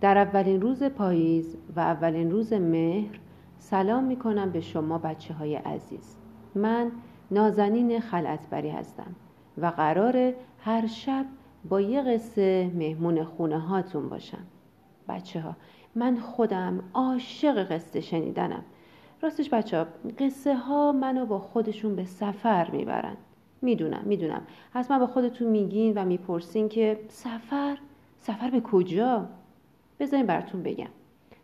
در اولین روز پاییز و اولین روز مهر سلام می کنم به شما بچه های عزیز. من نازنین خلعتبری هستم و قرار هر شب با یه قصه مهمون خونه هاتون باشم. بچه ها من خودم عاشق قصه شنیدنم. راستش بچه ها قصه ها منو با خودشون به سفر می‌برن. می‌دونم می‌دونم. حتما با خودتون میگین و می‌پرسین که سفر؟ سفر به کجا؟ بذارین براتون بگم.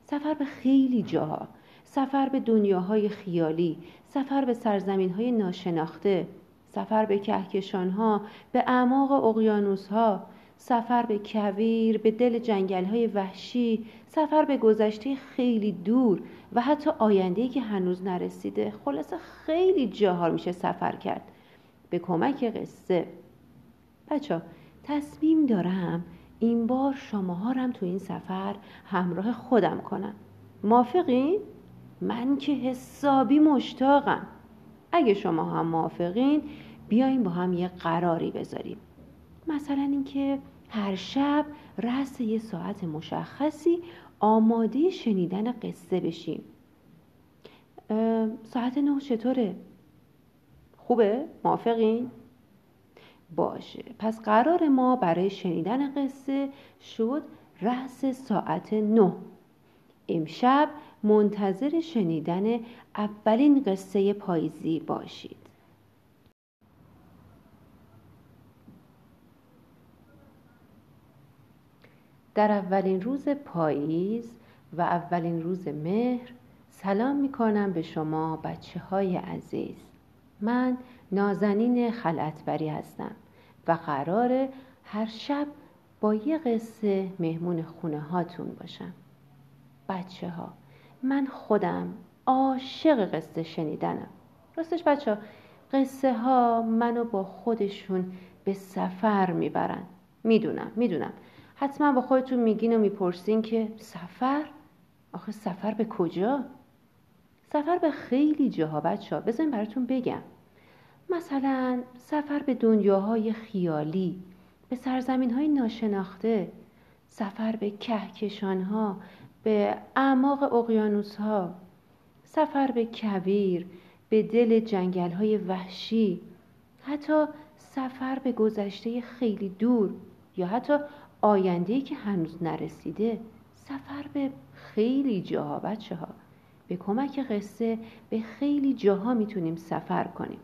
سفر به خیلی جاها سفر به دنیاهای خیالی سفر به سرزمین های ناشناخته سفر به کهکشان ها به اعماق اقیانوس ها سفر به کویر به دل جنگل های وحشی سفر به گذشته خیلی دور و حتی آینده که هنوز نرسیده. خلاصه خیلی جاها میشه سفر کرد. به کمک قصه. بچه تصمیم دارم این بار شماها رم تو این سفر همراه خودم کنم موافقین؟ من که حسابی مشتاقم اگه شما هم موافقین بیاین با هم یه قراری بذاریم مثلا اینکه هر شب رس یه ساعت مشخصی آماده شنیدن قصه بشیم ساعت نه چطوره؟ خوبه؟ موافقین؟ باشه. پس قرار ما برای شنیدن قصه شد رأس ساعت نه. امشب منتظر شنیدن اولین قصه پاییزی باشید. در اولین روز پاییز و اولین روز مهر سلام می کنم به شما بچه های عزیز. من نازنین خلعتبری هستم. و قرار هر شب با یه قصه مهمون خونه هاتون باشم. بچه ها من خودم عاشق قصه شنیدنم. راستش بچه ها قصه ها منو با خودشون به سفر می‌برن. می‌دونم می‌دونم. حتما با خودتون میگین و می‌پرسین که سفر؟ آخه سفر به کجا؟ سفر به خیلی جاها بچه ها بذارین براتون بگم. مثلا سفر به دنیاهای خیالی به سرزمین های ناشناخته سفر به کهکشان ها به اعماق اقیانوس ها سفر به کویر به دل جنگل های وحشی حتی سفر به گذشته خیلی دور یا حتی آینده که هنوز نرسیده سفر به خیلی جاها بچه ها به کمک قصه به خیلی جاها می‌تونیم سفر کنیم.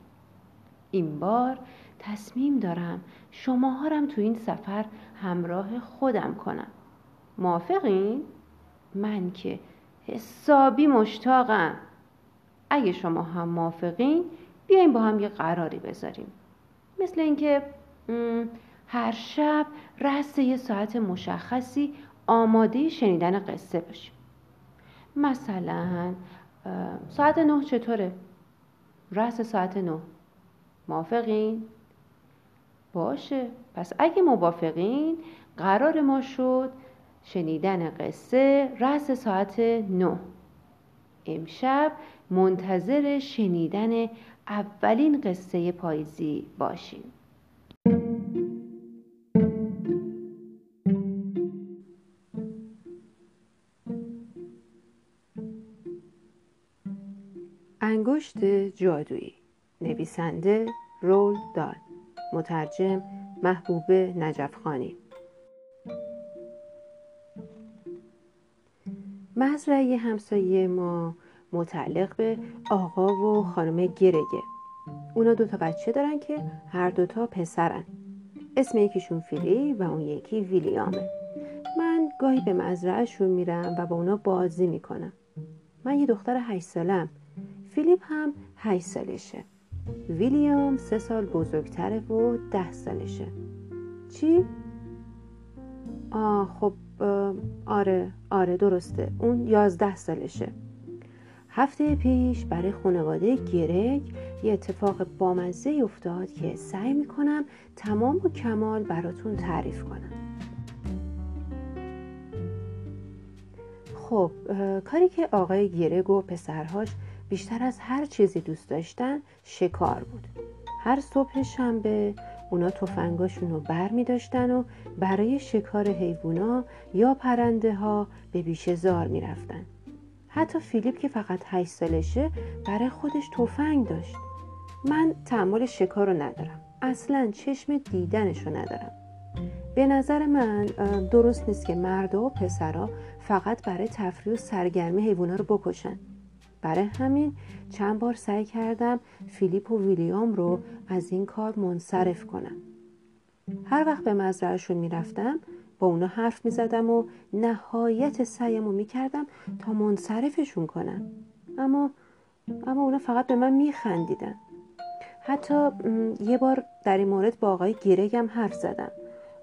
این بار تصمیم دارم شماها رم تو این سفر همراه خودم کنم. موافقین؟ من که حسابی مشتاقم. اگه شما هم موافقین بیایم با هم یه قراری بذاریم. مثل اینکه هر شب رست یه ساعت مشخصی آماده شنیدن قصه باشیم. مثلا ساعت نه چطوره؟ رست ساعت نه. موافقین؟ باشه. پس اگه موافقین قرار ما شد شنیدن قصه رس ساعت نه. امشب منتظر شنیدن اولین قصه پاییزی باشیم. انگشت جادویی. نویسنده رول دال مترجم محبوب نجفخانی. مزرعه همسایه ما متعلق به آقا و خانم گرگه. اونا دوتا بچه دارن که هر دوتا پسرن. اسم یکیشون فیلی و اون یکی ویلیامه. من گاهی به مزرعهشون میرم و با اونا بازی می‌کنم. من یه دختر هشت سالم. فیلیپ هم هشت سالشه. ویلیام سه سال بزرگتره و ده سالشه. چی؟ آه خب آره آره درسته. اون یازده سالشه. هفته پیش برای خانواده گرگ یه اتفاق بامزه افتاد که سعی می‌کنم تمام و کمال براتون تعریف کنم. خب کاری که آقای گرگ و پسرهاش بیشتر از هر چیزی دوست داشتن شکار بود. هر صبح شنبه اونا تفنگاشون رو بر می داشتن و برای شکار حیوونا یا پرنده ها به بیشه زار می رفتن. حتی فیلیپ که فقط هشت سالشه برای خودش تفنگ داشت. من تحمل شکار رو ندارم. اصلا چشم دیدنش رو ندارم. به نظر من درست نیست که مرد و پسرا فقط برای تفریح و سرگرمی حیوونا رو بکشن. برای همین چند بار سعی کردم فیلیپ و ویلیام رو از این کار منصرف کنم. هر وقت به مزرعهشون می‌رفتم با اونا حرف می‌زدم و نهایت سعیم رو می‌کردم تا منصرفشون کنم. اما اما اونا فقط به من میخندیدن. حتی یه بار در این مورد با آقای گیرگم حرف زدم.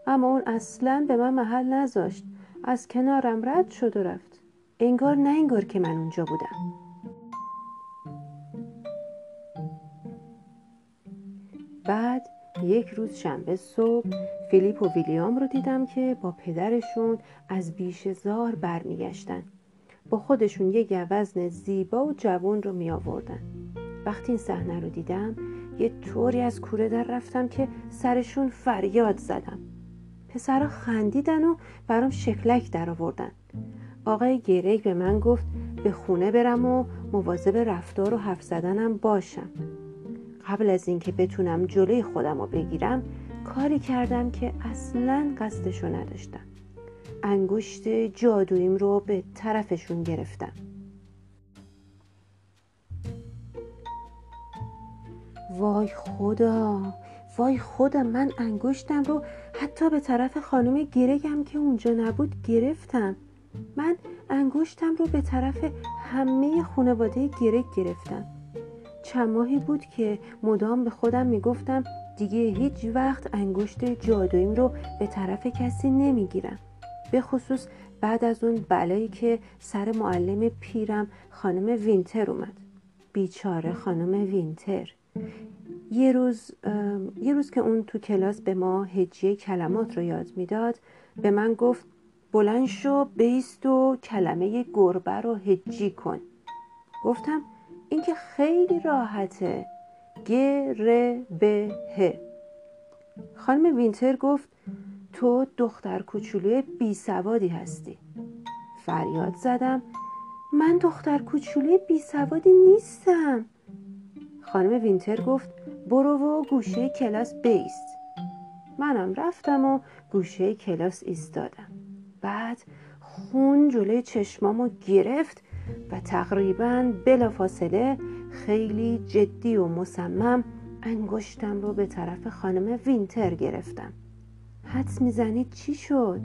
اما اون اصلا به من محل نذاشت. از کنارم رد شد و رفت. انگار نه انگار که من اونجا بودم. بعد یک روز شنبه صبح فیلیپ و ویلیام رو دیدم که با پدرشون از بیش زار برمیگشتن. با خودشون یه گوزن زیبا و جوان رو می آوردن. وقتی این صحنه رو دیدم یه طوری از کوره در رفتم که سرشون فریاد زدم. پسرا خندیدن و برام شکلک در آوردن. آقای گیرک به من گفت به خونه برم و مواظب رفتار و حرف زدنم باشم. قبل از اینکه بتونم جلوی خودم رو بگیرم کاری کردم که اصلا قصدشو نداشتم. انگشت جادویم رو به طرفشون گرفتم. وای خدا وای خدا من انگشتم رو حتی به طرف خانم گرگم که اونجا نبود گرفتم. من انگشتم رو به طرف همه خانواده گرگ گرفتم. چند ماهی بود که مدام به خودم می‌گفتم دیگه هیچ وقت انگشت جادویم رو به طرف کسی نمی‌گیرم. به خصوص بعد از اون بلایی که سر معلم پیرم خانم وینتر اومد. بیچاره خانم وینتر. یه روز یه روز که اون تو کلاس به ما هجی کلمات رو یاد می‌داد به من گفت بلند شو بایست و کلمه گربه رو هجی کن. گفتم این که خیلی راحته. گ ر ب ه خانم وینتر گفت تو دختر کوچولوی بی سوادی هستی. فریاد زدم من دختر کوچولوی بی سوادی نیستم. خانم وینتر گفت برو و گوشه کلاس بیست. منم رفتم و گوشه کلاس ایستادم. بعد خون جلوی چشمامو گرفت و تقریبا بلافاصله خیلی جدی و مصمم انگشتم رو به طرف خانم وینتر گرفتم حدس می‌زنید چی شد؟